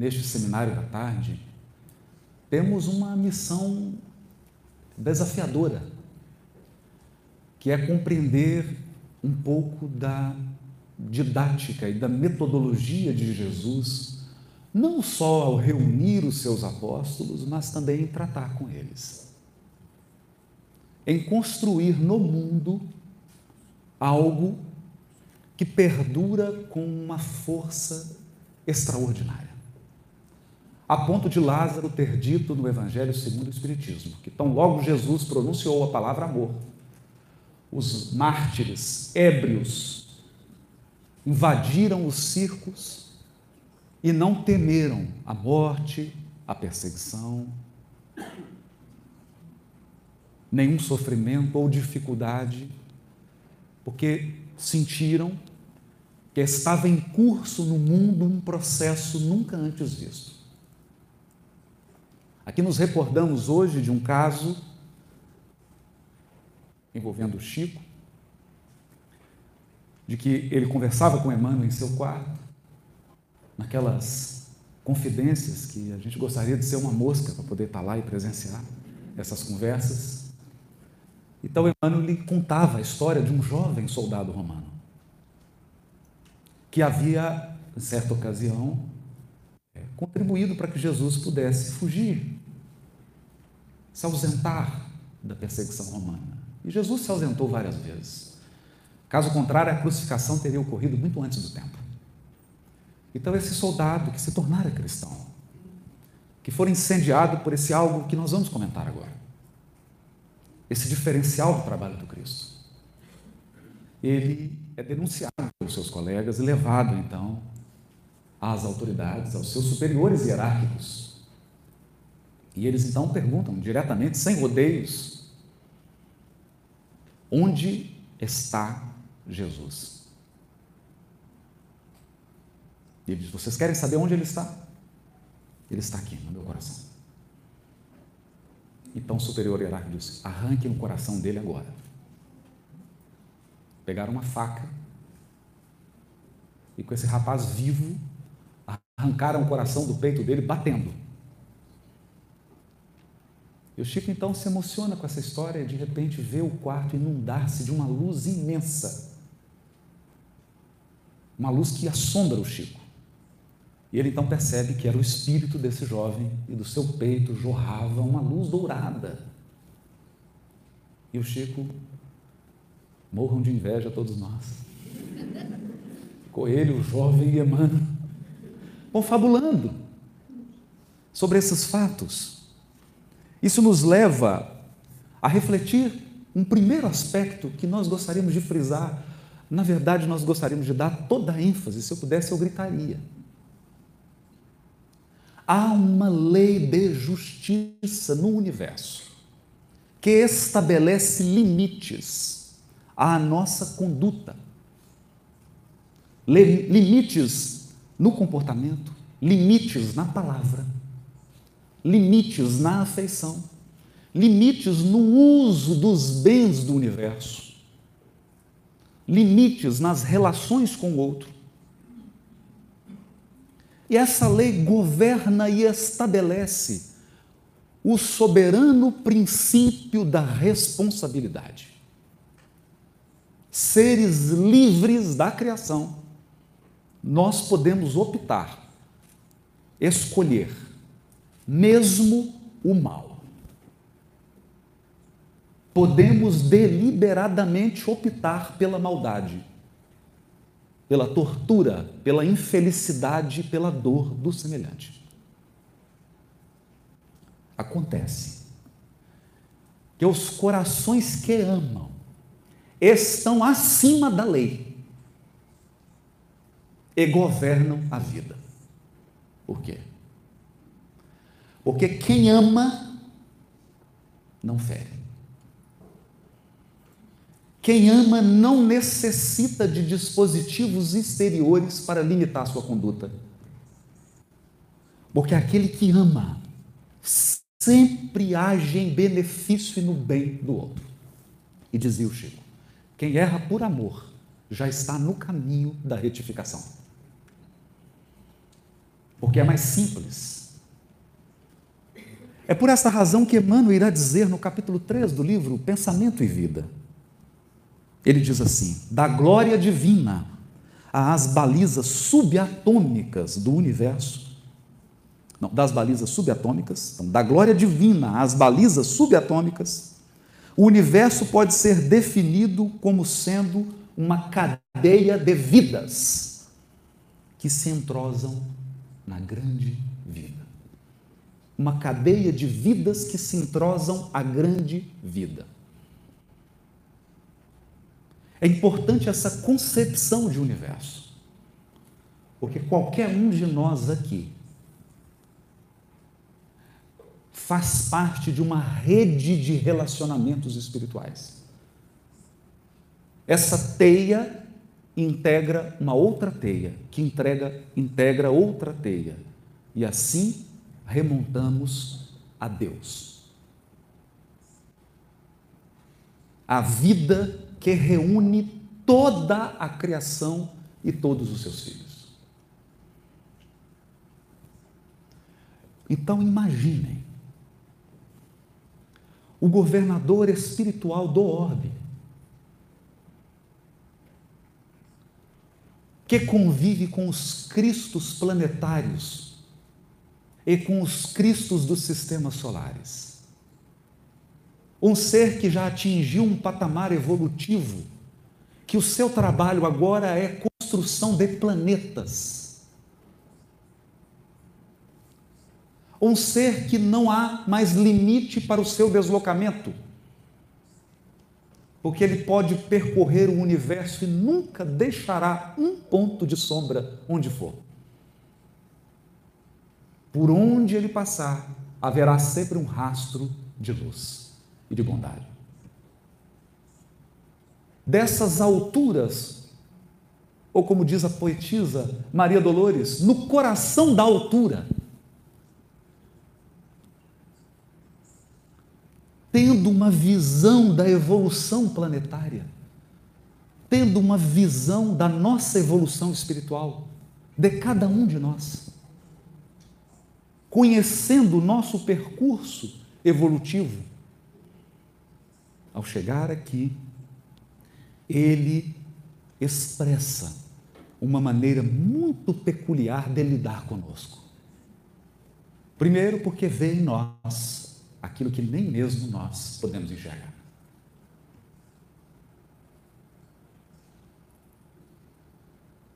neste seminário da tarde, temos uma missão desafiadora, que é compreender um pouco da didática e da metodologia de Jesus, não só ao reunir os seus apóstolos, mas também em tratar com eles. Em construir no mundo algo que perdura com uma força extraordinária. A ponto de Lázaro ter dito no Evangelho segundo o Espiritismo, que tão logo Jesus pronunciou a palavra amor, os mártires ébrios invadiram os circos e não temeram a morte, a perseguição, nenhum sofrimento ou dificuldade, porque sentiram que estava em curso no mundo um processo nunca antes visto. Aqui nos recordamos hoje de um caso envolvendo o Chico, de que ele conversava com Emmanuel em seu quarto, naquelas confidências que a gente gostaria de ser uma mosca para poder estar lá e presenciar essas conversas. Então Emmanuel lhe contava a história de um jovem soldado romano que havia, em certa ocasião, é, contribuído para que Jesus pudesse fugir, se ausentar da perseguição romana. E Jesus se ausentou várias vezes. Caso contrário, a crucificação teria ocorrido muito antes do tempo. Então, esse soldado que se tornara cristão, que for incendiado por esse algo que nós vamos comentar agora, esse diferencial do trabalho do Cristo, ele é denunciado pelos seus colegas e levado, então, às autoridades, aos seus superiores hierárquicos. E eles então perguntam diretamente, sem rodeios, onde está Jesus? E ele diz: Vocês querem saber onde ele está? Ele está aqui, no meu coração. Então o superior hierárquico disse: Arranque no coração dele agora. Pegaram uma faca e com esse rapaz vivo arrancaram o coração do peito dele, batendo. E o Chico então se emociona com essa história e de repente vê o quarto inundar-se de uma luz imensa. Uma luz que assombra o Chico. E ele então percebe que era o espírito desse jovem e do seu peito jorrava uma luz dourada. E o Chico, morram de inveja todos nós. Coelho, o jovem e Emmanuel, confabulando sobre esses fatos. Isso nos leva a refletir um primeiro aspecto que nós gostaríamos de frisar. Na verdade, nós gostaríamos de dar toda a ênfase. Se eu pudesse, eu gritaria. Há uma lei de justiça no universo que estabelece limites à nossa conduta. Limites no comportamento, limites na palavra, limites na afeição, limites no uso dos bens do universo, limites nas relações com o outro. E essa lei governa e estabelece o soberano princípio da responsabilidade. Seres livres da criação, nós podemos optar, escolher mesmo o mal. Podemos deliberadamente optar pela maldade, pela tortura, pela infelicidade, pela dor do semelhante. Acontece que os corações que amam estão acima da lei e governam a vida. Por quê? Porque quem ama não fere. Quem ama não necessita de dispositivos exteriores para limitar sua conduta. Porque aquele que ama sempre age em benefício e no bem do outro. E dizia o Chico: quem erra por amor já está no caminho da retificação. porque é mais simples. É por essa razão que Emmanuel irá dizer no capítulo 3 do livro Pensamento e Vida. Ele diz assim: da glória divina às balizas subatômicas do universo, não, das balizas subatômicas, então, da glória divina às balizas subatômicas, o universo pode ser definido como sendo uma cadeia de vidas que se entrosam na grande. Uma cadeia de vidas que se entrosam à grande vida. É importante essa concepção de universo, porque qualquer um de nós aqui faz parte de uma rede de relacionamentos espirituais. Essa teia integra uma outra teia, que entrega, integra outra teia. E assim remontamos a Deus. A vida que reúne toda a criação e todos os seus filhos. Então imaginem o governador espiritual do orbe, que convive com os cristos planetários e com os cristos dos sistemas solares. Um ser que já atingiu um patamar evolutivo, que o seu trabalho agora é construção de planetas um ser que não há mais limite para o seu deslocamento, porque ele pode percorrer o universo e nunca deixará um ponto de sombra onde for. Por onde ele passar, haverá sempre um rastro de luz e de bondade. Dessas alturas, ou como diz a poetisa Maria Dolores, no coração da altura, tendo uma visão da evolução planetária, tendo uma visão da nossa evolução espiritual, de cada um de nós, conhecendo o nosso percurso evolutivo. Ao chegar aqui, ele expressa uma maneira muito peculiar de lidar conosco. Primeiro, porque vê em nós aquilo que nem mesmo nós podemos enxergar.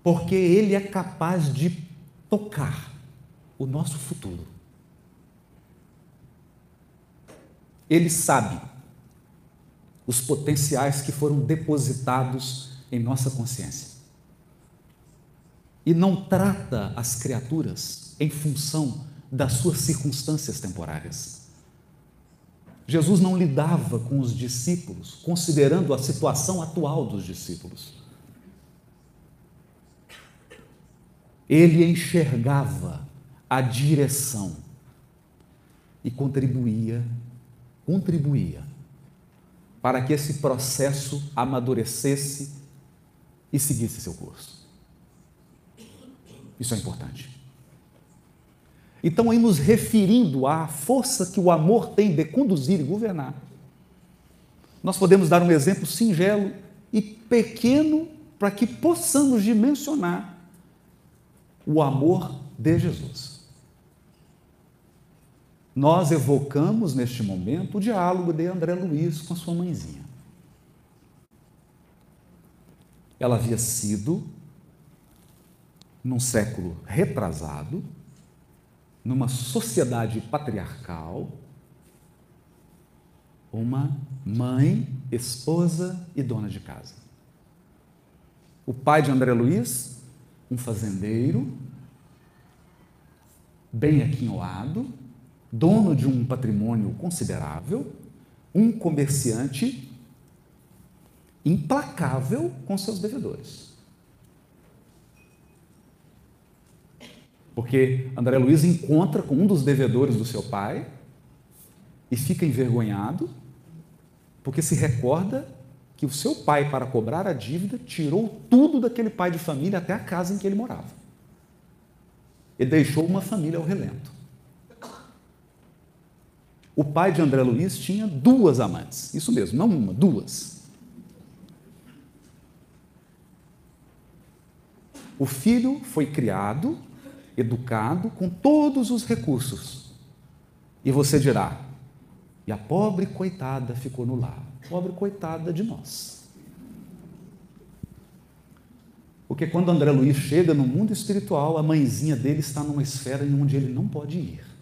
Porque Ele é capaz de tocar o nosso futuro. Ele sabe os potenciais que foram depositados em nossa consciência. E não trata as criaturas em função das suas circunstâncias temporárias. Jesus não lidava com os discípulos, considerando a situação atual dos discípulos. Ele enxergava a direção e contribuía, contribuía para que esse processo amadurecesse e seguisse seu curso. Isso é importante. Então, aí nos referindo à força que o amor tem de conduzir e governar, nós podemos dar um exemplo singelo e pequeno para que possamos dimensionar o amor de Jesus. Nós evocamos neste momento o diálogo de André Luiz com a sua mãezinha. Ela havia sido, num século retrasado, numa sociedade patriarcal, uma mãe, esposa e dona de casa. O pai de André Luiz, um fazendeiro, bem aquinhoado, dono de um patrimônio considerável, um comerciante implacável com seus devedores. Porque André Luiz encontra com um dos devedores do seu pai e fica envergonhado, porque se recorda que o seu pai, para cobrar a dívida, tirou tudo daquele pai de família até a casa em que ele morava. e deixou uma família ao relento. O pai de André Luiz tinha duas amantes, isso mesmo, não uma, duas. O filho foi criado, educado com todos os recursos. E você dirá: e a pobre coitada ficou no lar. Pobre coitada de nós. Porque quando André Luiz chega no mundo espiritual, a mãezinha dele está numa esfera em onde ele não pode ir.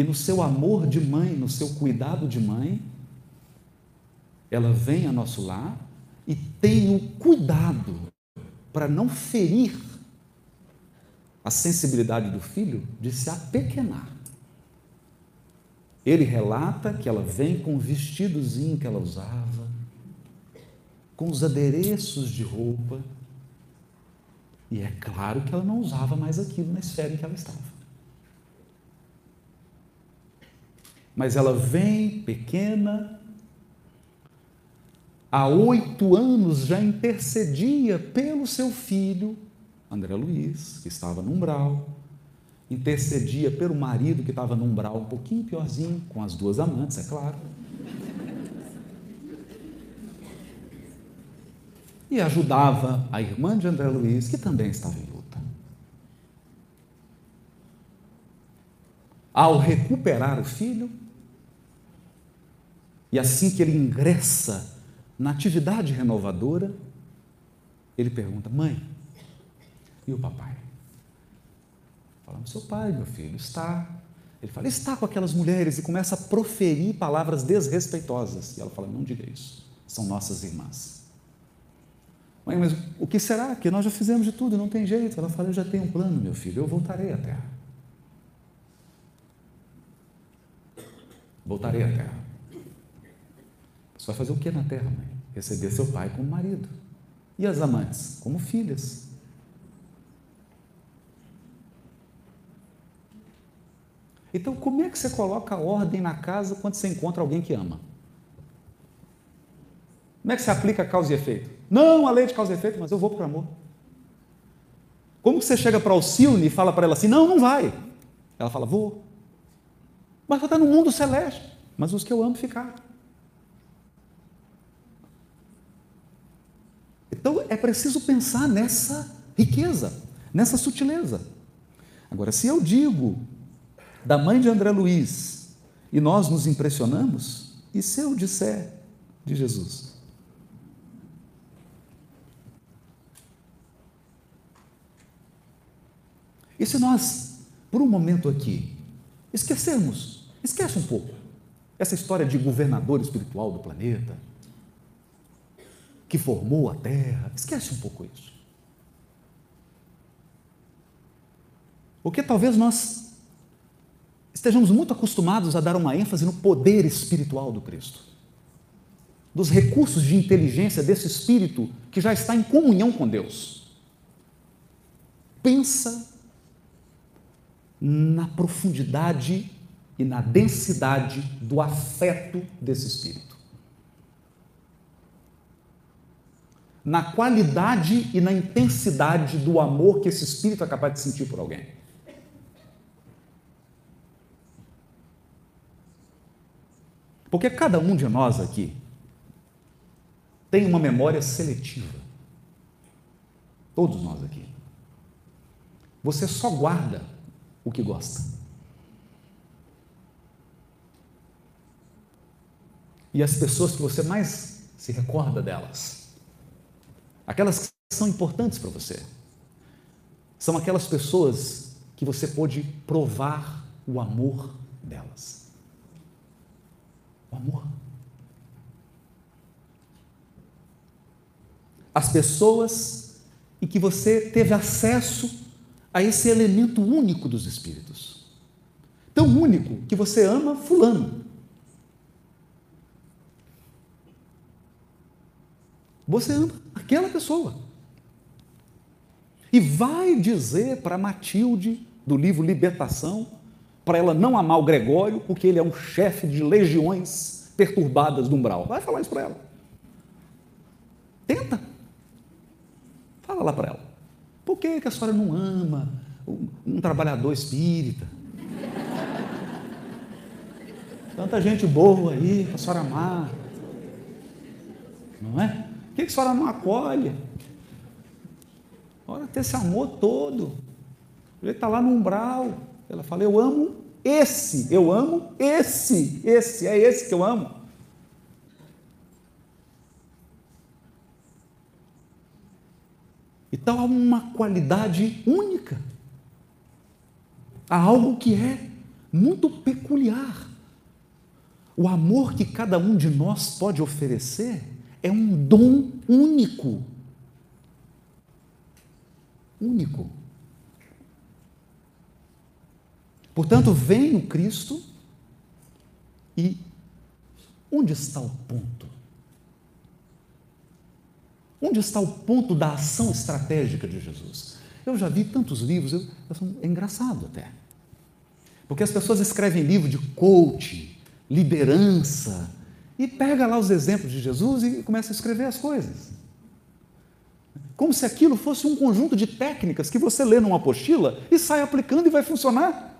E no seu amor de mãe, no seu cuidado de mãe, ela vem a nosso lar e tem o cuidado para não ferir a sensibilidade do filho de se apequenar. Ele relata que ela vem com o vestidozinho que ela usava, com os adereços de roupa, e é claro que ela não usava mais aquilo na esfera em que ela estava. Mas ela vem pequena, há oito anos já intercedia pelo seu filho, André Luiz, que estava no umbral, intercedia pelo marido que estava no umbral um pouquinho piorzinho, com as duas amantes, é claro. E ajudava a irmã de André Luiz, que também estava em luta. Ao recuperar o filho, e assim que ele ingressa na atividade renovadora, ele pergunta: Mãe, e o papai? Falamos, seu pai, meu filho, está. Ele fala, está com aquelas mulheres e começa a proferir palavras desrespeitosas. E ela fala, não diga isso, são nossas irmãs. Mãe, mas o que será? Que nós já fizemos de tudo, não tem jeito. Ela fala, eu já tenho um plano, meu filho, eu voltarei à terra. Voltarei à terra. Você vai fazer o que na terra, mãe? Receber seu pai como marido. E as amantes? Como filhas. Então, como é que você coloca ordem na casa quando você encontra alguém que ama? Como é que você aplica causa e efeito? Não, a lei de causa e efeito, mas eu vou para o amor. Como que você chega para Alcione e fala para ela assim: não, não vai? Ela fala: vou. Mas você está no mundo celeste. Mas os que eu amo ficaram. Então é preciso pensar nessa riqueza, nessa sutileza. Agora, se eu digo da mãe de André Luiz e nós nos impressionamos, e se eu disser de Jesus? E se nós, por um momento aqui, esquecermos, esquece um pouco, essa história de governador espiritual do planeta, que formou a Terra, esquece um pouco isso. Porque talvez nós estejamos muito acostumados a dar uma ênfase no poder espiritual do Cristo, dos recursos de inteligência desse espírito que já está em comunhão com Deus. Pensa na profundidade e na densidade do afeto desse espírito. Na qualidade e na intensidade do amor que esse espírito é capaz de sentir por alguém. Porque cada um de nós aqui tem uma memória seletiva. Todos nós aqui. Você só guarda o que gosta. E as pessoas que você mais se recorda delas, aquelas que são importantes para você, são aquelas pessoas que você pôde provar o amor delas. O amor. As pessoas e que você teve acesso a esse elemento único dos Espíritos. Tão único que você ama Fulano. Você ama aquela pessoa. E vai dizer para Matilde, do livro Libertação, para ela não amar o Gregório, porque ele é um chefe de legiões perturbadas do umbral. Vai falar isso para ela. Tenta. Fala lá para ela. que, que a senhora não ama um, um trabalhador espírita? Tanta gente boa aí para a senhora amar. Não é? Que, que a senhora não acolhe? Ora, ter esse amor todo. Ele está lá no umbral. Ela fala: Eu amo esse, eu amo esse, esse, é esse que eu amo. Então há uma qualidade única. Há algo que é muito peculiar. O amor que cada um de nós pode oferecer é um dom único. Único. Portanto, vem o Cristo e onde está o ponto? Onde está o ponto da ação estratégica de Jesus? Eu já vi tantos livros, eu, eu, é engraçado até. Porque as pessoas escrevem livro de coaching, liderança, e pega lá os exemplos de Jesus e começa a escrever as coisas. Como se aquilo fosse um conjunto de técnicas que você lê numa apostila e sai aplicando e vai funcionar.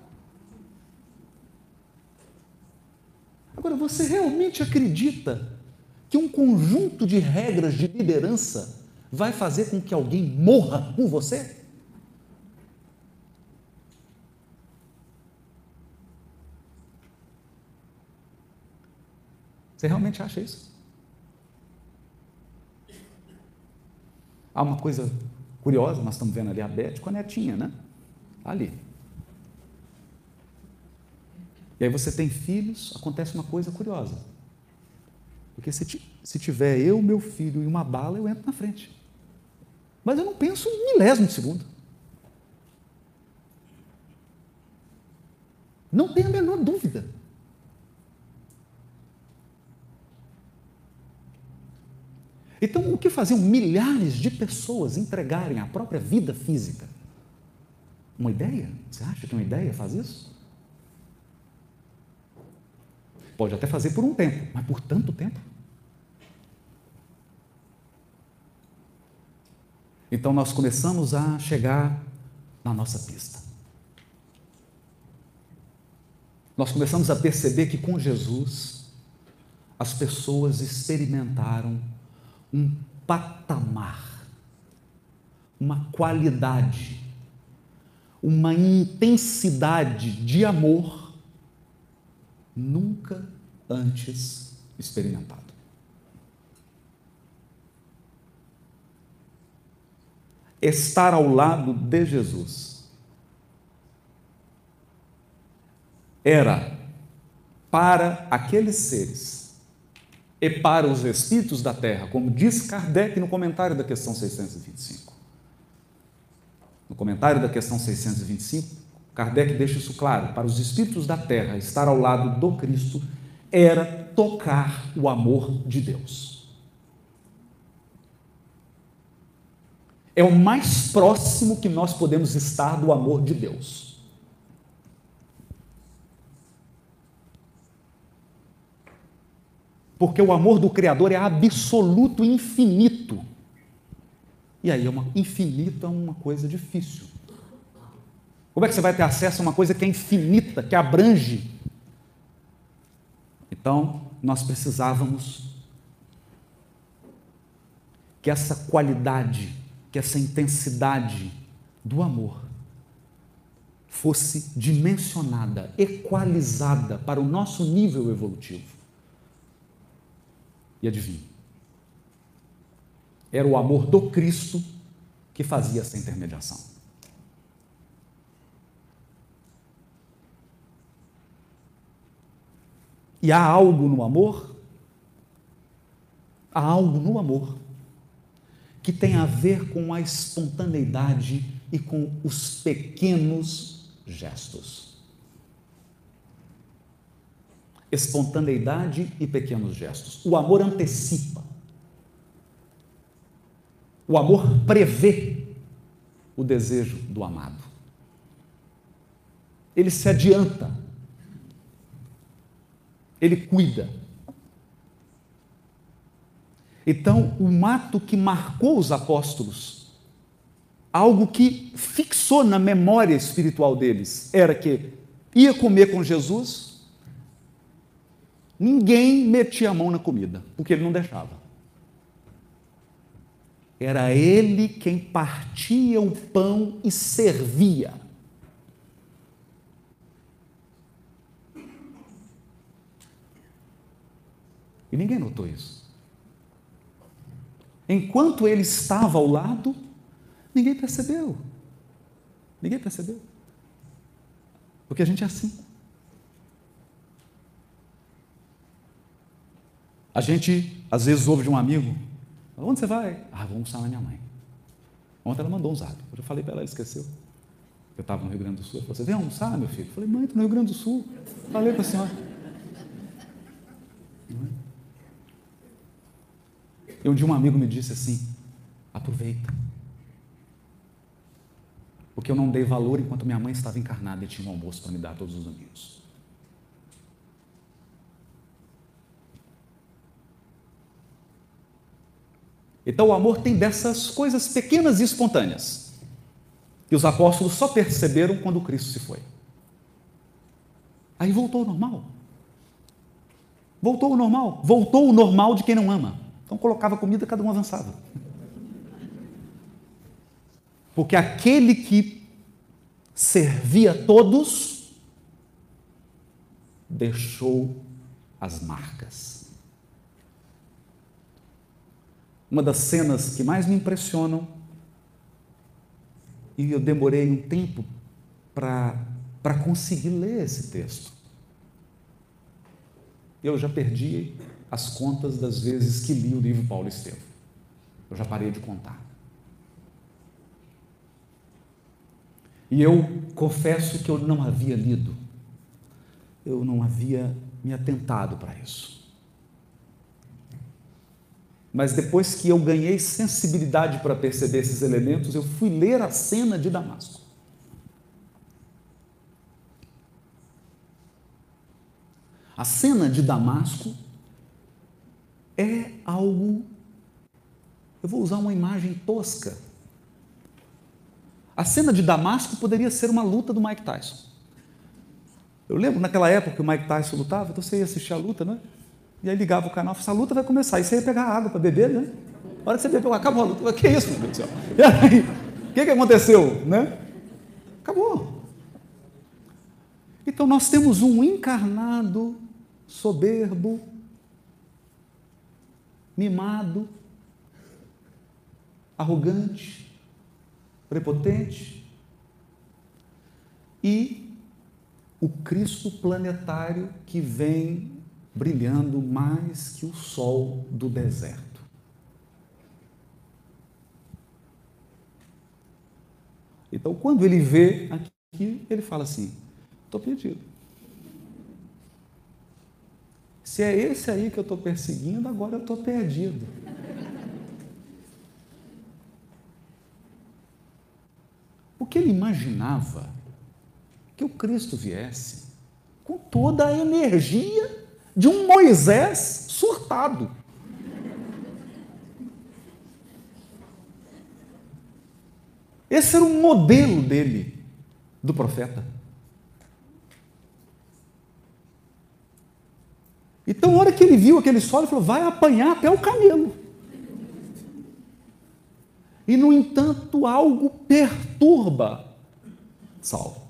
Agora, você realmente acredita que um conjunto de regras de liderança vai fazer com que alguém morra com você? Você realmente acha isso? Há uma coisa curiosa, nós estamos vendo ali a Beth com a netinha, né? Ali. E aí você tem filhos, acontece uma coisa curiosa. Porque se, se tiver eu, meu filho e uma bala, eu entro na frente. Mas eu não penso um milésimo de segundo. Não tenho a menor dúvida. Então, o que faziam milhares de pessoas entregarem a própria vida física? Uma ideia? Você acha que uma ideia faz isso? Pode até fazer por um tempo, mas por tanto tempo? Então nós começamos a chegar na nossa pista. Nós começamos a perceber que com Jesus as pessoas experimentaram um patamar, uma qualidade, uma intensidade de amor nunca antes experimentado. Estar ao lado de Jesus era para aqueles seres e para os espíritos da terra, como diz Kardec no comentário da questão 625. No comentário da questão 625, Kardec deixa isso claro: para os espíritos da terra, estar ao lado do Cristo era tocar o amor de Deus. É o mais próximo que nós podemos estar do amor de Deus. Porque o amor do Criador é absoluto, infinito. E aí, é uma, infinito é uma coisa difícil. Como é que você vai ter acesso a uma coisa que é infinita, que abrange? Então, nós precisávamos que essa qualidade, que essa intensidade do amor fosse dimensionada, equalizada para o nosso nível evolutivo. E adivinhe? Era o amor do Cristo que fazia essa intermediação. E há algo no amor, há algo no amor que tem a ver com a espontaneidade e com os pequenos gestos espontaneidade e pequenos gestos. O amor antecipa. O amor prevê o desejo do amado. Ele se adianta. Ele cuida. Então, o mato que marcou os apóstolos algo que fixou na memória espiritual deles era que ia comer com Jesus, ninguém metia a mão na comida, porque ele não deixava. Era ele quem partia o pão e servia. E ninguém notou isso. Enquanto ele estava ao lado, ninguém percebeu. Ninguém percebeu. Porque a gente é assim. A gente, às vezes, ouve de um amigo: Onde você vai? Ah, vou almoçar na minha mãe. Ontem ela mandou um zap. Eu falei para ela, ela esqueceu. Eu estava no Rio Grande do Sul. Você vem almoçar, meu filho? Eu falei: Mãe, estou no Rio Grande do Sul. Falei para a senhora. E um dia um amigo me disse assim: aproveita. Porque eu não dei valor enquanto minha mãe estava encarnada e tinha um almoço para me dar todos os domingos. Então o amor tem dessas coisas pequenas e espontâneas. E os apóstolos só perceberam quando Cristo se foi. Aí voltou ao normal. Voltou ao normal. Voltou o normal de quem não ama. Então colocava comida, cada um avançava. Porque aquele que servia a todos deixou as marcas. Uma das cenas que mais me impressionam, e eu demorei um tempo para conseguir ler esse texto. Eu já perdi as contas das vezes que li o livro Paulo Estevam. Eu já parei de contar. E eu confesso que eu não havia lido, eu não havia me atentado para isso. Mas depois que eu ganhei sensibilidade para perceber esses elementos, eu fui ler a cena de Damasco. A cena de Damasco é algo. Eu vou usar uma imagem tosca. A cena de Damasco poderia ser uma luta do Mike Tyson. Eu lembro naquela época que o Mike Tyson lutava, então você ia assistir a luta, né? E aí ligava o canal, essa luta vai começar. E você ia pegar água para beber, né? A hora que você bebeu, acabou a luta. Que isso, meu Deus do céu? E aí, o que, que aconteceu, né? Acabou. Então nós temos um encarnado soberbo, mimado, arrogante, prepotente, e o Cristo planetário que vem brilhando mais que o sol do deserto. Então, quando ele vê aqui, ele fala assim: estou perdido. Se é esse aí que eu estou perseguindo, agora eu estou perdido. Porque ele imaginava que o Cristo viesse com toda a energia de um Moisés surtado. Esse era o modelo dele, do profeta. Então, na hora que ele viu aquele solo, ele falou: vai apanhar até o camelo. E, no entanto, algo perturba Saulo.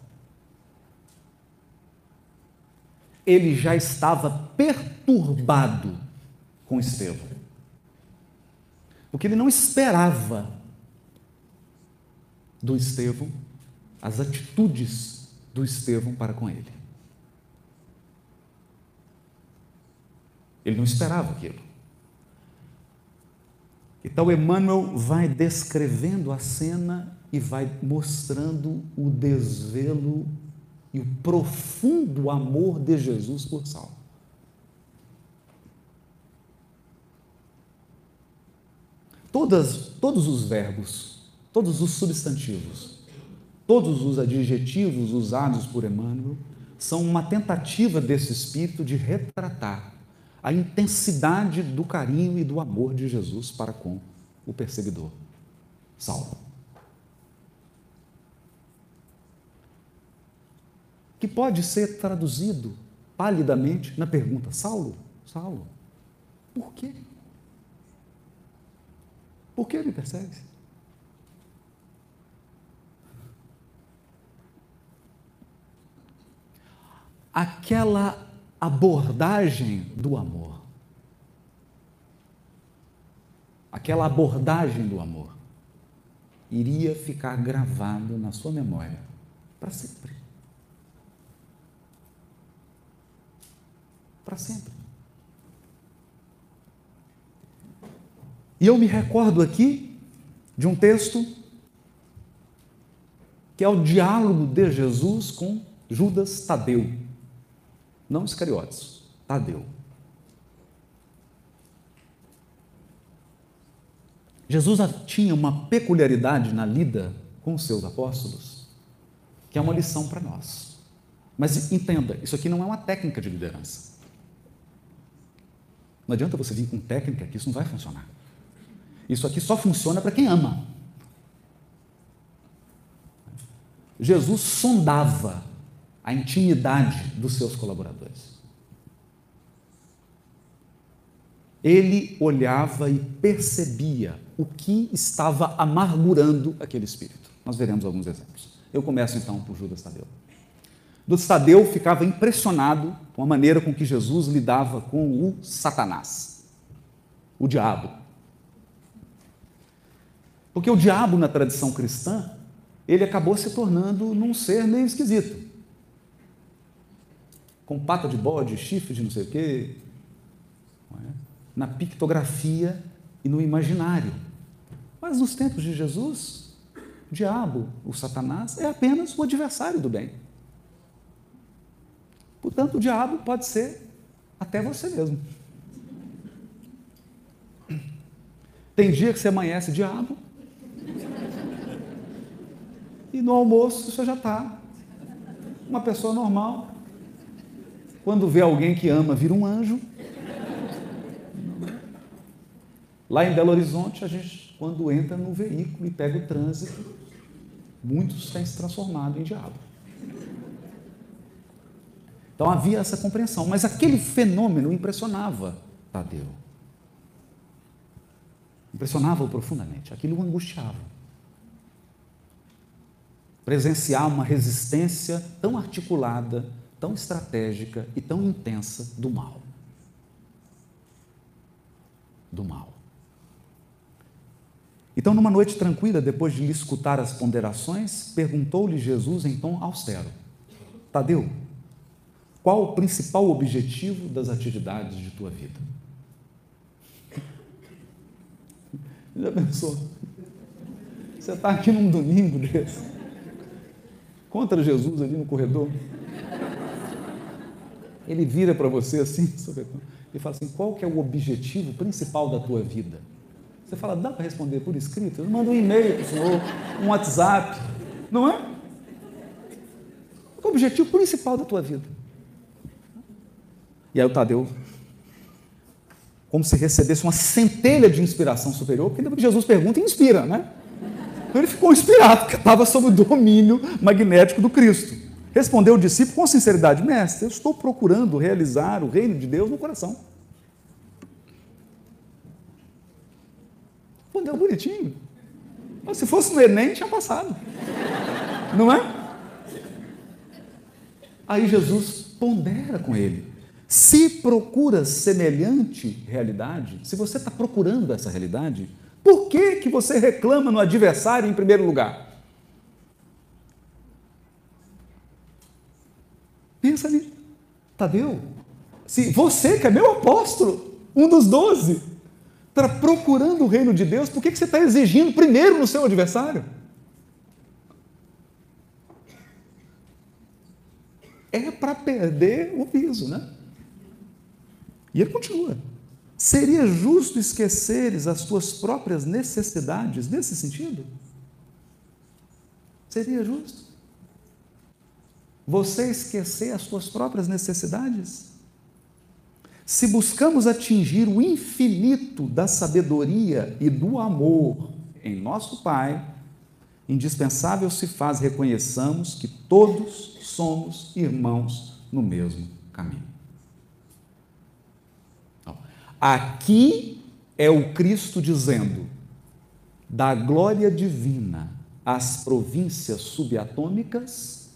Ele já estava perturbado com Estevão. Porque ele não esperava do Estevão as atitudes do Estevão para com ele. Ele não esperava aquilo. Então Emmanuel vai descrevendo a cena e vai mostrando o desvelo e o profundo amor de Jesus por Saulo. Todas, todos os verbos, todos os substantivos, todos os adjetivos usados por Emmanuel são uma tentativa desse espírito de retratar a intensidade do carinho e do amor de Jesus para com o perseguidor, Saulo. Que pode ser traduzido palidamente na pergunta: Saulo, Saulo, por quê? Por que me persegue? Aquela abordagem do amor. Aquela abordagem do amor iria ficar gravado na sua memória para sempre. Para sempre. E eu me recordo aqui de um texto que é o diálogo de Jesus com Judas Tadeu. Não Iscariotes, Tadeu. Jesus tinha uma peculiaridade na lida com os seus apóstolos, que é uma lição para nós. Mas entenda, isso aqui não é uma técnica de liderança. Não adianta você vir com técnica que isso não vai funcionar. Isso aqui só funciona para quem ama. Jesus sondava a intimidade dos seus colaboradores. Ele olhava e percebia o que estava amargurando aquele espírito. Nós veremos alguns exemplos. Eu começo então por Judas Tadeu. Tadeu ficava impressionado com a maneira com que Jesus lidava com o Satanás, o diabo. Porque o diabo, na tradição cristã, ele acabou se tornando num ser meio esquisito com pata de bode, chifre de não sei o quê, é? na pictografia e no imaginário. Mas nos tempos de Jesus, o diabo, o Satanás, é apenas o adversário do bem. Portanto, o diabo pode ser até você mesmo. Tem dia que você amanhece diabo, e no almoço você já está uma pessoa normal, quando vê alguém que ama, vira um anjo. Lá em Belo Horizonte, a gente, quando entra no veículo e pega o trânsito, muitos têm se transformado em diabo. Então havia essa compreensão, mas aquele fenômeno impressionava Tadeu. Impressionava-o profundamente, aquilo o angustiava. Presenciar uma resistência tão articulada tão estratégica e tão intensa do mal. Do mal. Então, numa noite tranquila, depois de lhe escutar as ponderações, perguntou-lhe Jesus em tom austero: Tadeu, qual o principal objetivo das atividades de tua vida? Já pensou? Você está aqui num domingo desse, contra Jesus ali no corredor ele vira para você assim, e fala assim: qual que é o objetivo principal da tua vida? Você fala, dá para responder por escrito? Eu mando um e-mail para o senhor, um WhatsApp, não é? Qual é o objetivo principal da tua vida? E aí o Tadeu, como se recebesse uma centelha de inspiração superior, porque depois Jesus pergunta, inspira, né? Então ele ficou inspirado, porque estava sob o domínio magnético do Cristo. Respondeu o discípulo com sinceridade: Mestre, eu estou procurando realizar o reino de Deus no coração. Respondeu bonitinho. Mas se fosse no Enem, tinha passado. Não é? Aí Jesus pondera com ele. Se procura semelhante realidade, se você está procurando essa realidade, por que, que você reclama no adversário em primeiro lugar? Pensa ali, Tadeu, se você que é meu apóstolo, um dos doze, está procurando o reino de Deus, por que você está exigindo primeiro no seu adversário? É para perder o piso, né? E ele continua. Seria justo esqueceres as tuas próprias necessidades nesse sentido? Seria justo? você esquecer as suas próprias necessidades? Se buscamos atingir o infinito da sabedoria e do amor em nosso Pai, indispensável se faz reconheçamos que todos somos irmãos no mesmo caminho. Aqui é o Cristo dizendo: da glória divina às províncias subatômicas,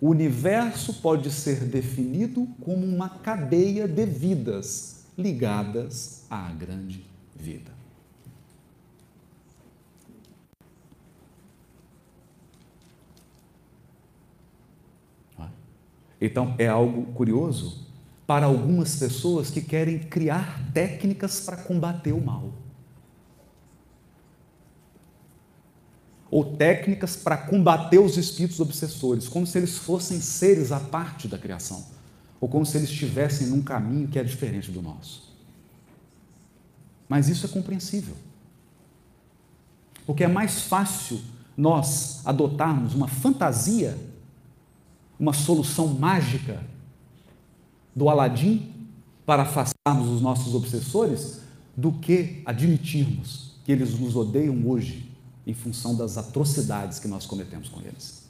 o universo pode ser definido como uma cadeia de vidas ligadas à grande vida. Então, é algo curioso para algumas pessoas que querem criar técnicas para combater o mal. Ou técnicas para combater os espíritos obsessores, como se eles fossem seres à parte da criação, ou como se eles estivessem num caminho que é diferente do nosso. Mas isso é compreensível. Porque é mais fácil nós adotarmos uma fantasia uma solução mágica do Aladim para afastarmos os nossos obsessores do que admitirmos que eles nos odeiam hoje em função das atrocidades que nós cometemos com eles.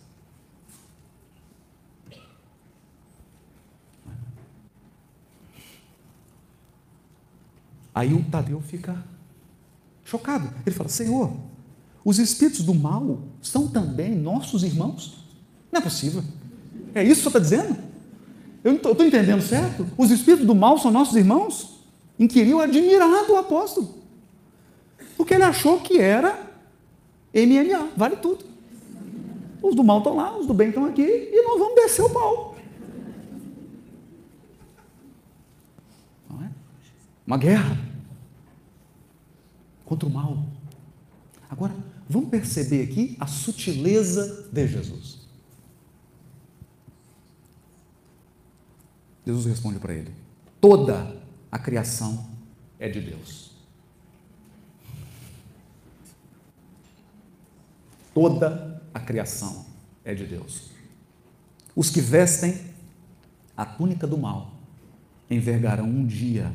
Aí o Tadeu fica chocado. Ele fala: Senhor, os espíritos do mal são também nossos irmãos? Não é possível. É isso que você está dizendo? Eu estou entendendo certo? Os espíritos do mal são nossos irmãos? Inquiriu admirado o apóstolo. Porque ele achou que era MMA, vale tudo. Os do mal estão lá, os do bem estão aqui, e nós vamos descer o pau. Não é? Uma guerra contra o mal. Agora, vamos perceber aqui a sutileza de Jesus. Jesus responde para ele: toda a criação é de Deus. Toda a criação é de Deus. Os que vestem a túnica do mal envergarão um dia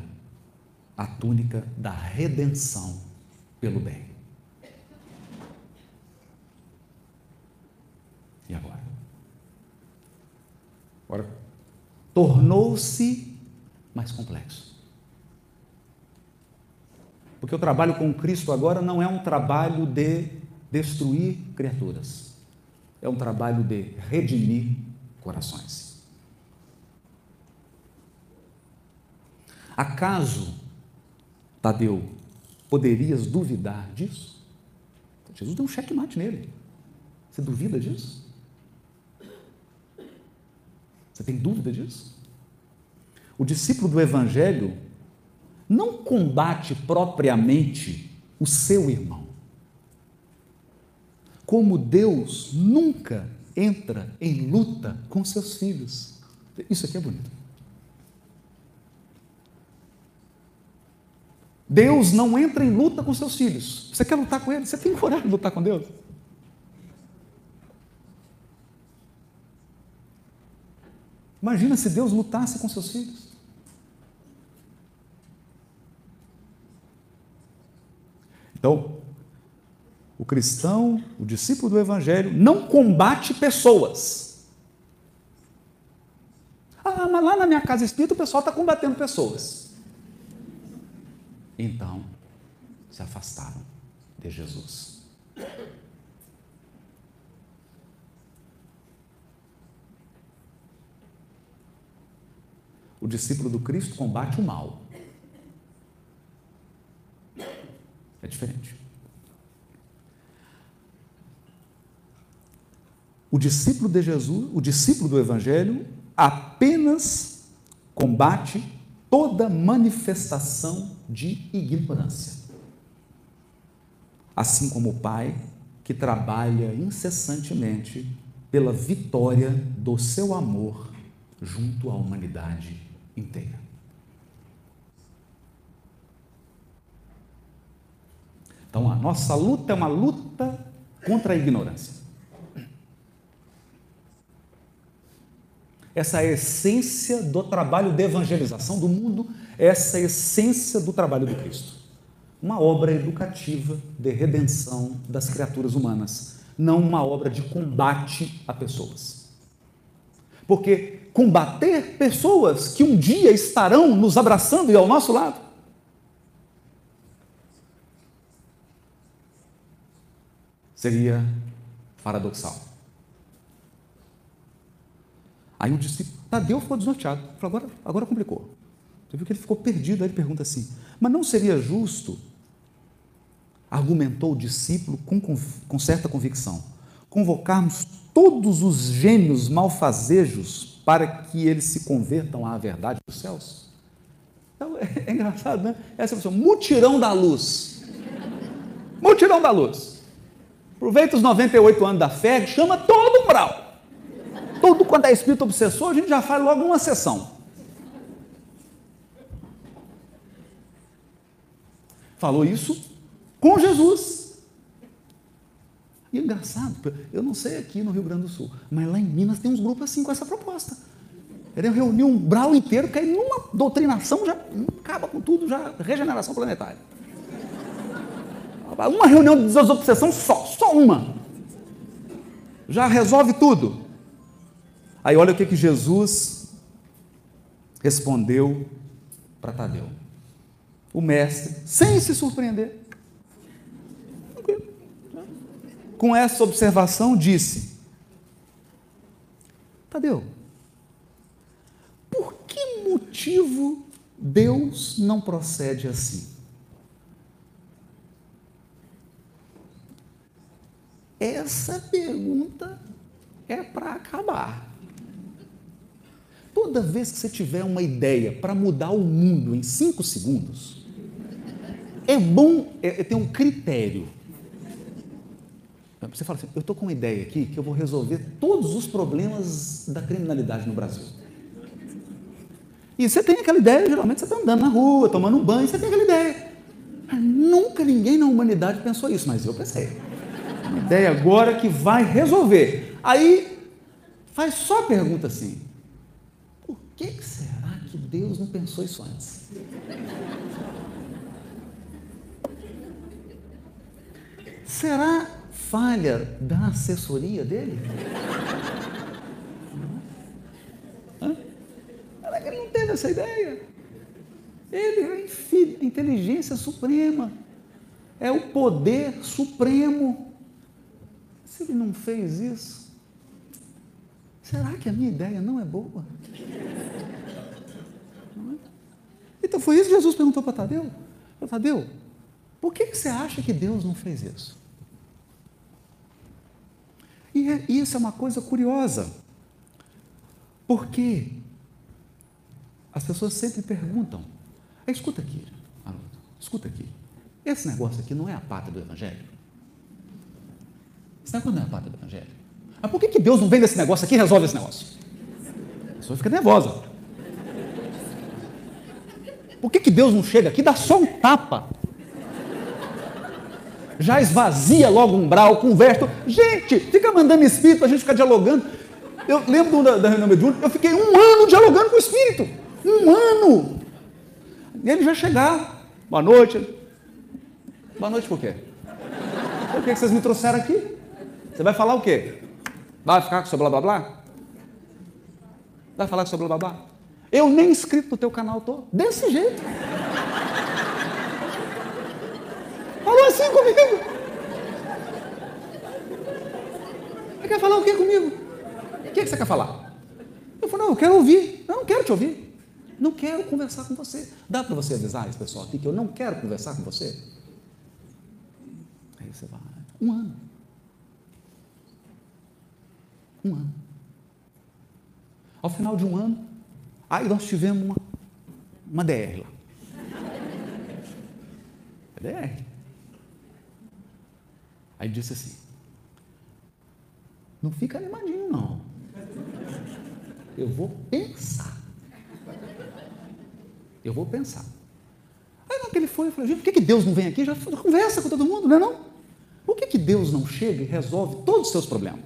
a túnica da redenção pelo bem. E agora? Agora, tornou-se mais complexo. Porque o trabalho com Cristo agora não é um trabalho de destruir criaturas, é um trabalho de redimir corações. Acaso, Tadeu, poderias duvidar disso? Jesus deu um checkmate nele. Você duvida disso? Você tem dúvida disso? O discípulo do Evangelho não combate propriamente o seu irmão. Como Deus nunca entra em luta com seus filhos. Isso aqui é bonito. Deus não entra em luta com seus filhos. Você quer lutar com ele? Você tem coragem de lutar com Deus? Imagina se Deus lutasse com seus filhos. Então, o cristão, o discípulo do Evangelho, não combate pessoas. Ah, mas lá na minha casa espírita o pessoal está combatendo pessoas. Então, se afastaram de Jesus. O discípulo do Cristo combate o mal. É diferente. O discípulo de Jesus, o discípulo do Evangelho, apenas combate toda manifestação de ignorância. Assim como o Pai, que trabalha incessantemente pela vitória do seu amor junto à humanidade inteira. Então, a nossa luta é uma luta contra a ignorância. Essa é a essência do trabalho de evangelização do mundo, essa é a essência do trabalho do Cristo. Uma obra educativa de redenção das criaturas humanas, não uma obra de combate a pessoas. Porque combater pessoas que um dia estarão nos abraçando e ao nosso lado seria paradoxal. Aí o discípulo, Tadeu ficou desnorteado, falou, agora, agora complicou. Você viu que ele ficou perdido, aí ele pergunta assim, mas não seria justo, argumentou o discípulo com, com certa convicção, convocarmos todos os gênios malfazejos para que eles se convertam à verdade dos céus? Então, é, é engraçado, né? Essa pessoa, mutirão da luz. Mutirão da luz. Aproveita os 98 anos da fé, chama todo o brau. Tudo quanto é espírito obsessor, a gente já faz logo uma sessão. Falou isso com Jesus. E é engraçado, eu não sei aqui no Rio Grande do Sul, mas lá em Minas tem uns grupos assim com essa proposta. Ele reuniu um brau inteiro, que aí numa doutrinação já acaba com tudo, já regeneração planetária. Uma reunião de desobsessão só, só uma. Já resolve tudo. Aí olha o que, que Jesus respondeu para Tadeu. O mestre, sem se surpreender, com essa observação, disse: Tadeu, por que motivo Deus não procede assim? Essa pergunta é para acabar. Toda vez que você tiver uma ideia para mudar o mundo em cinco segundos, é bom é, ter um critério. Você fala assim: eu estou com uma ideia aqui que eu vou resolver todos os problemas da criminalidade no Brasil. E você tem aquela ideia, geralmente você está andando na rua, tomando um banho, você tem aquela ideia. Nunca ninguém na humanidade pensou isso, mas eu pensei uma ideia agora que vai resolver. Aí faz só a pergunta assim: por que será que Deus não pensou isso antes? Será falha da assessoria dele? Ele não teve essa ideia? Ele é a inteligência suprema, é o poder supremo. Se ele não fez isso, será que a minha ideia não é boa? É? Então foi isso que Jesus perguntou para Tadeu. Tadeu, por que você acha que Deus não fez isso? E é, isso é uma coisa curiosa, porque as pessoas sempre perguntam, escuta aqui, escuta aqui, esse negócio aqui não é a pata do Evangelho? Esse negócio não é a parte do Evangelho. Mas por que, que Deus não vem desse negócio aqui e resolve esse negócio? A pessoa fica nervosa. Por que, que Deus não chega aqui e dá só um tapa? Já esvazia logo um umbral, conversa. Gente, fica mandando espírito a gente ficar dialogando. Eu lembro da, da reunião mediúnica, eu fiquei um ano dialogando com o espírito. Um ano. E ele já chegar. Boa noite. Boa noite por quê? Por que vocês me trouxeram aqui? Você vai falar o quê? Vai ficar com seu blá blá blá? Vai falar com seu blá blá blá? Eu nem inscrito no teu canal tô. Desse jeito. Falou assim comigo. Você quer falar o quê comigo? O que, você quer falar? Eu falei, não, eu quero ouvir. Não quero te ouvir. Não quero conversar com você. Dá para você avisar esse pessoal aqui que eu não quero conversar com você? Aí você vai. Um ano. Um ano. Ao final de um ano, aí nós tivemos uma, uma DR lá. DR. Aí disse assim: não fica animadinho, não. Eu vou pensar. Eu vou pensar. Aí não que ele foi, eu falei, gente, por que, que Deus não vem aqui? Já conversa com todo mundo, não é não? Por que, que Deus não chega e resolve todos os seus problemas?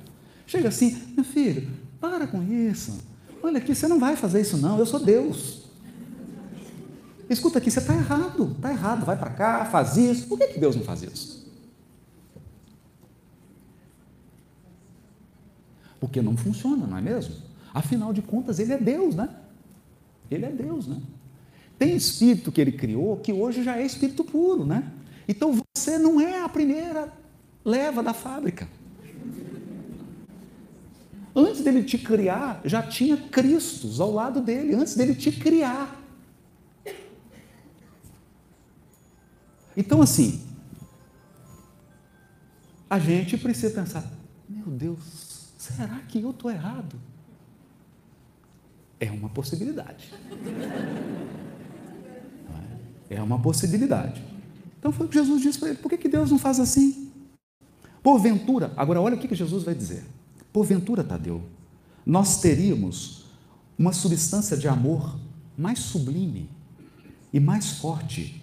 Chega assim, meu filho, para com isso. Olha aqui, você não vai fazer isso não, eu sou Deus. Escuta aqui, você está errado, está errado, vai para cá, faz isso. Por que, que Deus não faz isso? Porque não funciona, não é mesmo? Afinal de contas, ele é Deus, né? Ele é Deus, né? Tem espírito que ele criou que hoje já é espírito puro, né? Então você não é a primeira leva da fábrica. Antes dele te criar, já tinha Cristos ao lado dele, antes dele te criar. Então, assim, a gente precisa pensar: meu Deus, será que eu estou errado? É uma possibilidade. É uma possibilidade. Então foi o que Jesus disse para ele: por que, que Deus não faz assim? Porventura, agora olha o que, que Jesus vai dizer. Porventura, Tadeu, nós teríamos uma substância de amor mais sublime e mais forte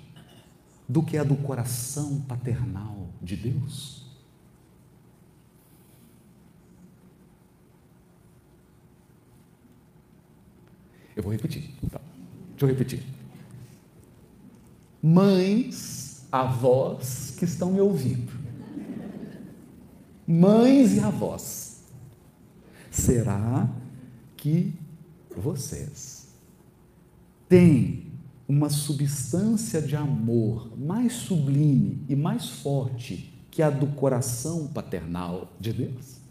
do que a do coração paternal de Deus? Eu vou repetir. Então, deixa eu repetir. Mães, avós que estão me ouvindo. Mães e avós. Será que vocês têm uma substância de amor mais sublime e mais forte que a do coração paternal de Deus?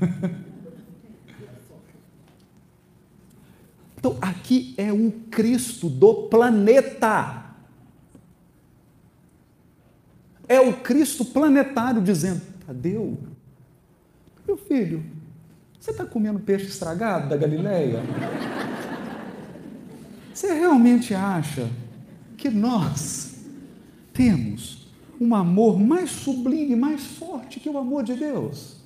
Então, aqui é um Cristo do planeta. É o Cristo planetário dizendo: Tadeu, meu filho, você está comendo peixe estragado da Galileia? Você realmente acha que nós temos um amor mais sublime, mais forte que o amor de Deus?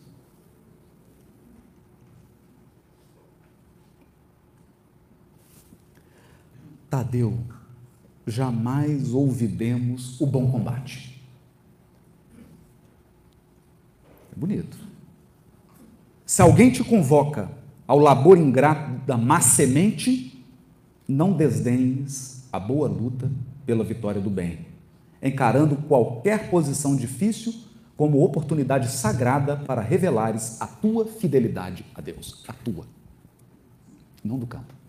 Tadeu, jamais ouvidemos o bom combate. É bonito. Se alguém te convoca ao labor ingrato da má semente, não desdenhes a boa luta pela vitória do bem, encarando qualquer posição difícil como oportunidade sagrada para revelares a tua fidelidade a Deus, a tua, não do campo.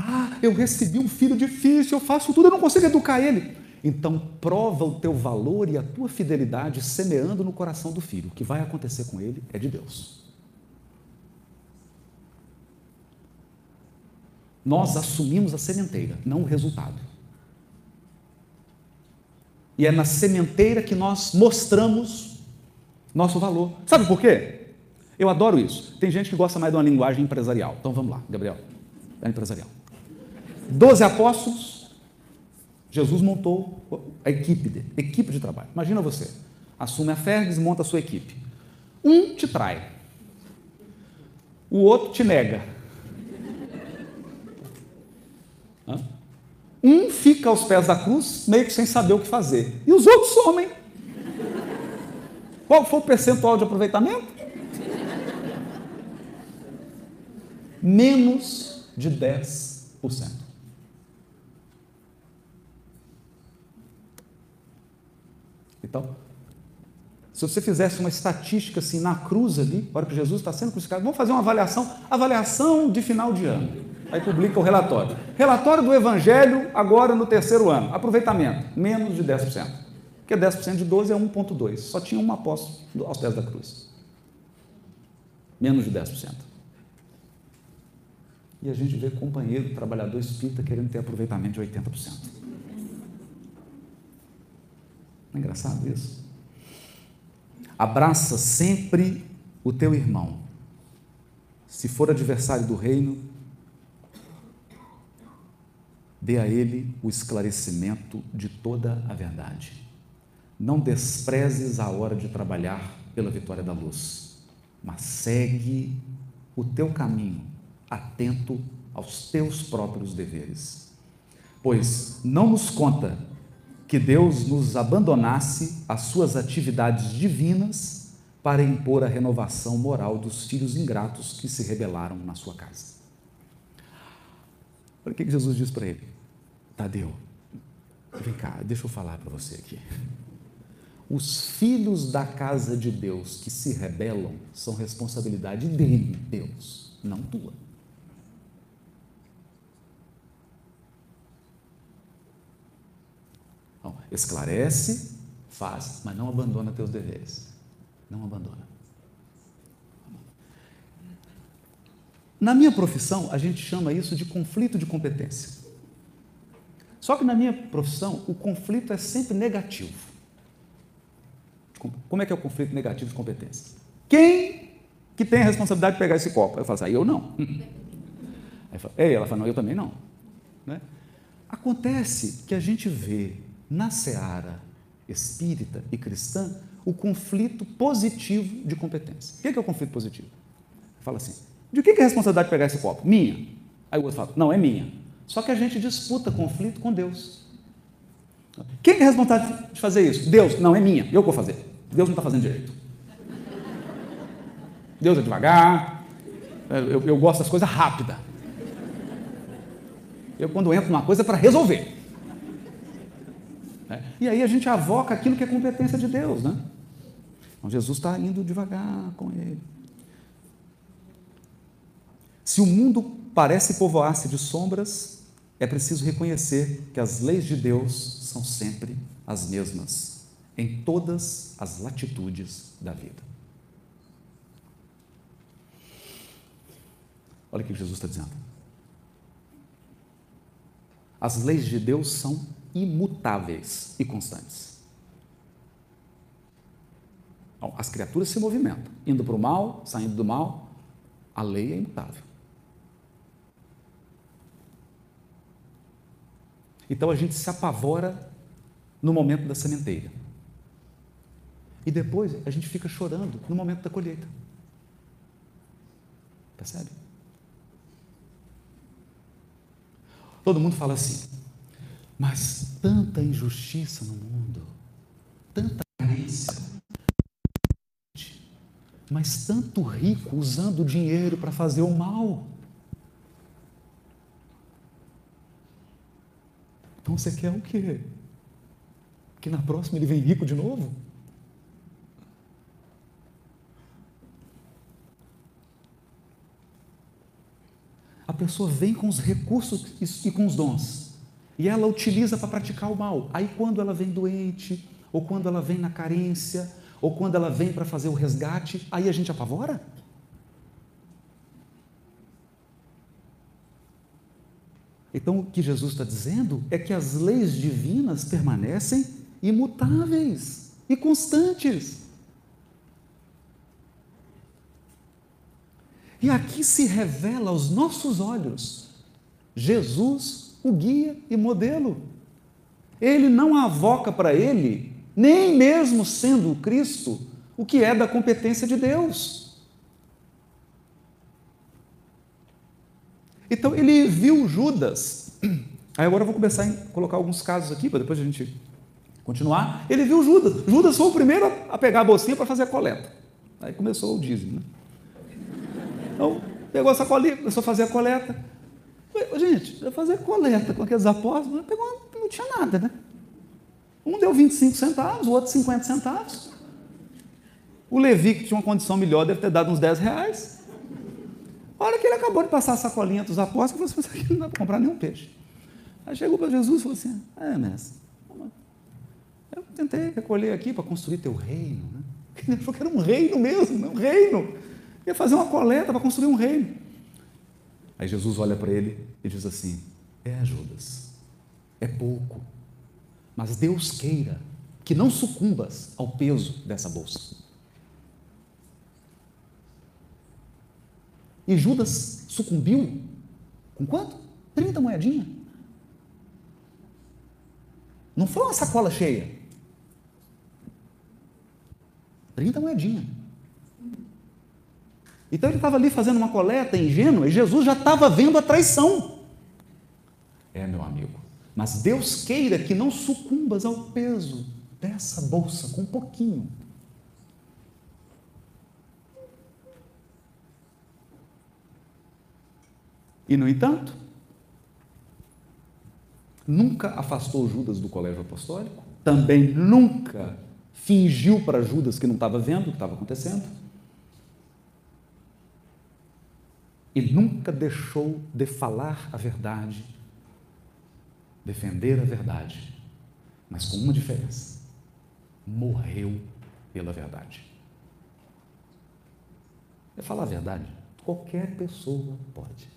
Ah, eu recebi um filho difícil, eu faço tudo, eu não consigo educar ele. Então, prova o teu valor e a tua fidelidade semeando no coração do filho. O que vai acontecer com ele é de Deus. Nós assumimos a sementeira, não o resultado. E é na sementeira que nós mostramos nosso valor. Sabe por quê? Eu adoro isso. Tem gente que gosta mais de uma linguagem empresarial. Então vamos lá, Gabriel. É empresarial. Doze apóstolos, Jesus montou a equipe dele, equipe de trabalho. Imagina você, assume a Fergus, monta a sua equipe. Um te trai, o outro te nega. Um fica aos pés da cruz, meio que sem saber o que fazer, e os outros somem. Qual foi o percentual de aproveitamento? Menos de 10%. Então, se você fizesse uma estatística assim na cruz ali, hora que Jesus está sendo crucificado, vamos fazer uma avaliação, avaliação de final de ano. Aí publica o relatório. Relatório do Evangelho agora no terceiro ano. Aproveitamento, menos de 10%. Porque 10% de 12 é 1,2. Só tinha um apóstolo aos pés da cruz. Menos de 10%. E a gente vê companheiro, trabalhador espírita querendo ter aproveitamento de 80%. Não é engraçado isso? Abraça sempre o teu irmão. Se for adversário do reino, dê a ele o esclarecimento de toda a verdade. Não desprezes a hora de trabalhar pela vitória da luz, mas segue o teu caminho, atento aos teus próprios deveres. Pois não nos conta que Deus nos abandonasse às suas atividades divinas para impor a renovação moral dos filhos ingratos que se rebelaram na sua casa. Olha o que Jesus diz para ele: Tadeu, vem cá, deixa eu falar para você aqui. os filhos da casa de Deus que se rebelam são responsabilidade dele, Deus, não tua. Então, esclarece, faz, mas não abandona teus deveres. Não abandona. Na minha profissão, a gente chama isso de conflito de competência. Só que na minha profissão, o conflito é sempre negativo. Como é que é o conflito negativo de competência? Quem que tem a responsabilidade de pegar esse copo? Eu falo assim, eu não. Aí ela fala, não, eu também não. Né? Acontece que a gente vê na seara espírita e cristã o conflito positivo de competência. O que é o conflito positivo? Fala assim, de que é a responsabilidade de pegar esse copo? Minha. Aí o outro fala, não, é minha. Só que a gente disputa conflito com Deus. Quem é responsável de fazer isso? Deus. Não, é minha. Eu vou fazer. Deus não está fazendo direito. Deus é devagar. Eu, eu gosto das coisas rápidas. Eu, quando entro numa coisa, é para resolver. É. E aí a gente avoca aquilo que é competência de Deus, né? Então Jesus está indo devagar com ele. Se o mundo parece povoar-se de sombras, é preciso reconhecer que as leis de Deus são sempre as mesmas, em todas as latitudes da vida. Olha o que Jesus está dizendo. As leis de Deus são imutáveis e constantes. as criaturas se movimentam, indo para o mal, saindo do mal, a lei é imutável. Então a gente se apavora no momento da sementeira. E depois a gente fica chorando no momento da colheita. Percebe? Todo mundo fala assim, mas tanta injustiça no mundo, tanta carência, mas tanto rico usando o dinheiro para fazer o mal. Então você quer o quê? Que na próxima ele vem rico de novo? A pessoa vem com os recursos e com os dons. E ela utiliza para praticar o mal. Aí quando ela vem doente, ou quando ela vem na carência, ou quando ela vem para fazer o resgate, aí a gente apavora? Então, o que Jesus está dizendo é que as leis divinas permanecem imutáveis e constantes. E aqui se revela aos nossos olhos Jesus, o guia e modelo. Ele não avoca para ele, nem mesmo sendo o Cristo, o que é da competência de Deus. Então ele viu Judas. Aí agora eu vou começar a colocar alguns casos aqui, para depois a gente continuar. Ele viu Judas. Judas foi o primeiro a pegar a bolsinha para fazer a coleta. Aí começou o dízimo. Né? Então, pegou essa colinha, começou a fazer a coleta. Gente, eu fazer coleta com aqueles apóstolos, pegou, não tinha nada, né? Um deu 25 centavos, o outro 50 centavos. O Levi, que tinha uma condição melhor, deve ter dado uns 10 reais. A hora que ele acabou de passar a sacolinha dos apóstolos, falou assim: não dá para comprar nenhum peixe. Aí chegou para Jesus e falou assim: É, mestre, eu tentei recolher aqui para construir teu reino. Né? Ele falou que era um reino mesmo, um reino. Ia fazer uma coleta para construir um reino. Aí Jesus olha para ele e diz assim: É, Judas, é pouco, mas Deus queira que não sucumbas ao peso dessa bolsa. E Judas sucumbiu com quanto? 30 moedinhas. Não foi uma sacola cheia. 30 moedinhas. Então ele estava ali fazendo uma coleta ingênua e Jesus já estava vendo a traição. É, meu amigo, mas Deus queira que não sucumbas ao peso dessa bolsa com um pouquinho. E, no entanto, nunca afastou Judas do colégio apostólico, também nunca fingiu para Judas que não estava vendo o que estava acontecendo e nunca deixou de falar a verdade, defender a verdade, mas com uma diferença: morreu pela verdade. É falar a verdade, qualquer pessoa pode.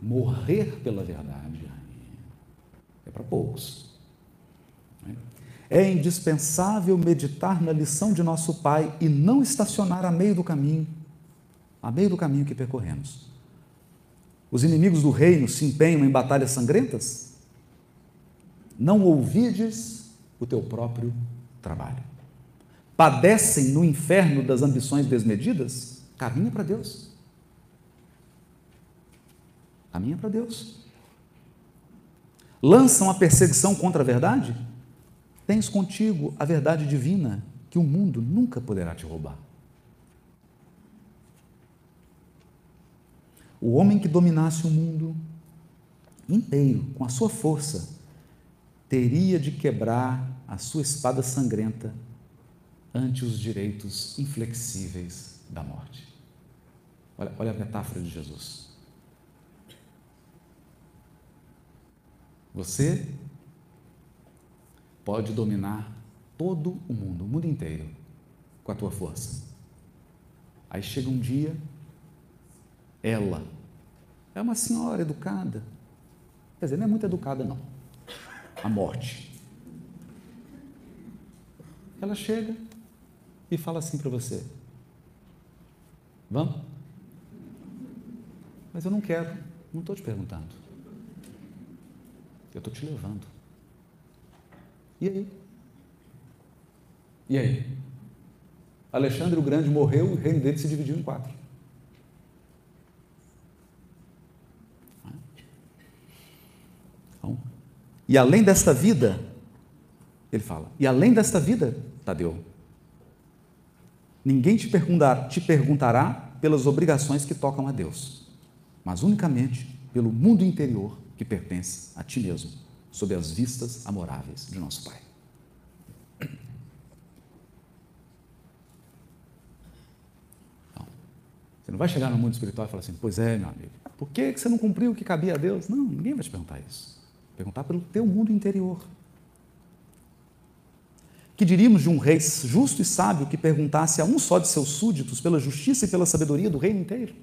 Morrer pela verdade é para poucos. É indispensável meditar na lição de nosso Pai e não estacionar a meio do caminho, a meio do caminho que percorremos. Os inimigos do reino se empenham em batalhas sangrentas? Não ouvides o teu próprio trabalho. Padecem no inferno das ambições desmedidas? Caminha para Deus. Caminha para Deus. Lançam a perseguição contra a verdade? Tens contigo a verdade divina que o mundo nunca poderá te roubar. O homem que dominasse o mundo inteiro com a sua força teria de quebrar a sua espada sangrenta ante os direitos inflexíveis da morte. Olha, olha a metáfora de Jesus. Você pode dominar todo o mundo, o mundo inteiro, com a tua força. Aí chega um dia, ela é uma senhora educada, quer dizer, não é muito educada, não. A morte. Ela chega e fala assim para você: Vamos? Mas eu não quero, não estou te perguntando. Eu estou te levando. E aí? E aí? Alexandre o Grande morreu e o reino dele se dividiu em quatro. Então, e além desta vida, ele fala, e além desta vida, Tadeu, ninguém te perguntará, te perguntará pelas obrigações que tocam a Deus, mas unicamente pelo mundo interior que pertence a ti mesmo sob as vistas amoráveis de nosso Pai. Não. Você não vai chegar no mundo espiritual e falar assim, pois é, meu amigo, por que você não cumpriu o que cabia a Deus? Não, ninguém vai te perguntar isso. Perguntar pelo teu mundo interior. Que diríamos de um rei justo e sábio que perguntasse a um só de seus súditos pela justiça e pela sabedoria do reino inteiro?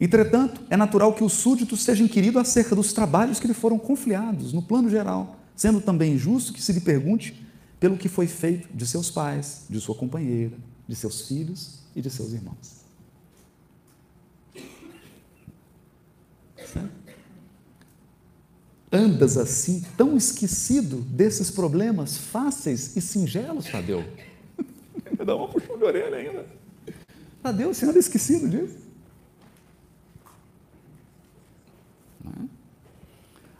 Entretanto, é natural que o súdito seja inquirido acerca dos trabalhos que lhe foram confiados, no plano geral, sendo também justo que se lhe pergunte pelo que foi feito de seus pais, de sua companheira, de seus filhos e de seus irmãos. Andas assim, tão esquecido desses problemas fáceis e singelos, Tadeu? Dá uma puxão de orelha ainda. Tadeu, você anda esquecido disso?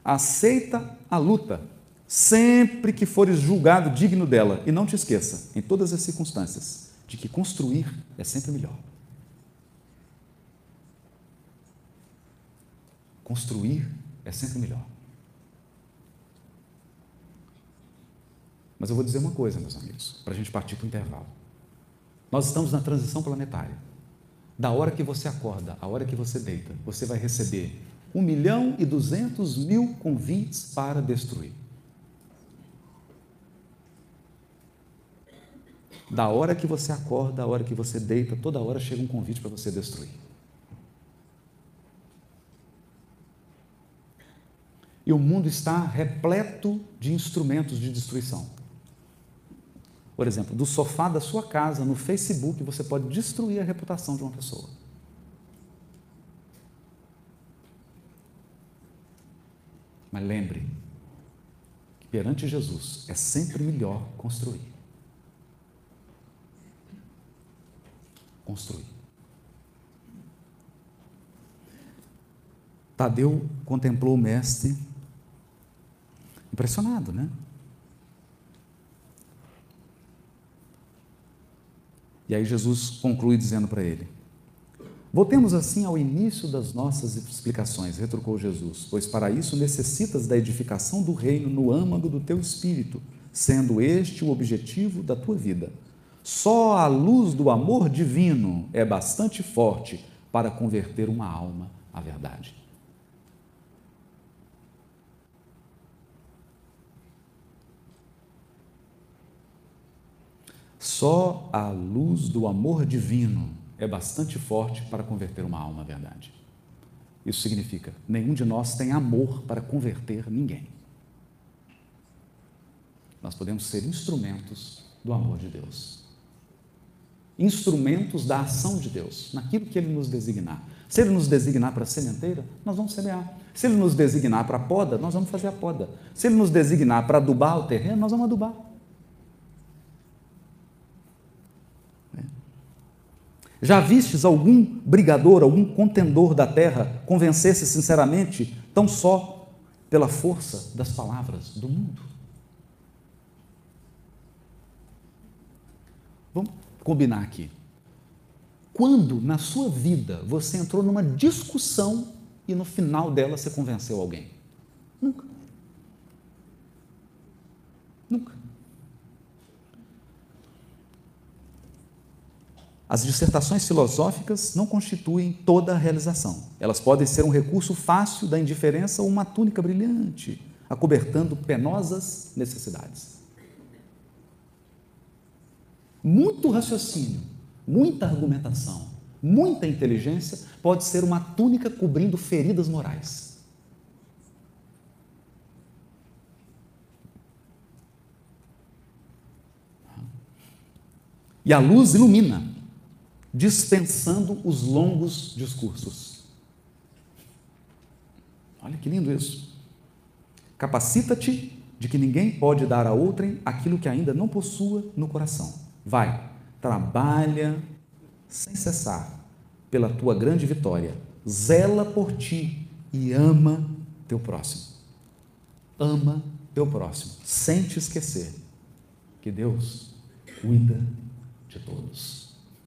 Aceita a luta, sempre que fores julgado digno dela. E não te esqueça, em todas as circunstâncias, de que construir é sempre melhor. Construir é sempre melhor. Mas eu vou dizer uma coisa, meus amigos, para a gente partir para o intervalo. Nós estamos na transição planetária. Da hora que você acorda, a hora que você deita, você vai receber 1 milhão e 200 mil convites para destruir. Da hora que você acorda, da hora que você deita, toda hora chega um convite para você destruir. E o mundo está repleto de instrumentos de destruição. Por exemplo, do sofá da sua casa, no Facebook, você pode destruir a reputação de uma pessoa. Mas lembre que perante Jesus é sempre melhor construir. Construir. Tadeu contemplou o mestre impressionado, né? E aí Jesus conclui dizendo para ele: Voltemos assim ao início das nossas explicações, retrucou Jesus, pois para isso necessitas da edificação do reino no âmago do teu espírito, sendo este o objetivo da tua vida. Só a luz do amor divino é bastante forte para converter uma alma à verdade. Só a luz do amor divino é bastante forte para converter uma alma à verdade. Isso significa: nenhum de nós tem amor para converter ninguém. Nós podemos ser instrumentos do amor de Deus. Instrumentos da ação de Deus, naquilo que Ele nos designar. Se Ele nos designar para a sementeira, nós vamos semear. Se Ele nos designar para a poda, nós vamos fazer a poda. Se Ele nos designar para adubar o terreno, nós vamos adubar. Já vistes algum brigador, algum contendor da terra convencer-se sinceramente tão só pela força das palavras do mundo? Vamos combinar aqui. Quando na sua vida você entrou numa discussão e no final dela você convenceu alguém? Nunca. Nunca. As dissertações filosóficas não constituem toda a realização. Elas podem ser um recurso fácil da indiferença ou uma túnica brilhante, acobertando penosas necessidades. Muito raciocínio, muita argumentação, muita inteligência pode ser uma túnica cobrindo feridas morais. E a luz ilumina, dispensando os longos discursos. Olha que lindo isso. Capacita-te de que ninguém pode dar a outrem aquilo que ainda não possua no coração. Vai, trabalha sem cessar pela tua grande vitória. Zela por ti e ama teu próximo. Ama teu próximo, sem te esquecer que Deus cuida de todos.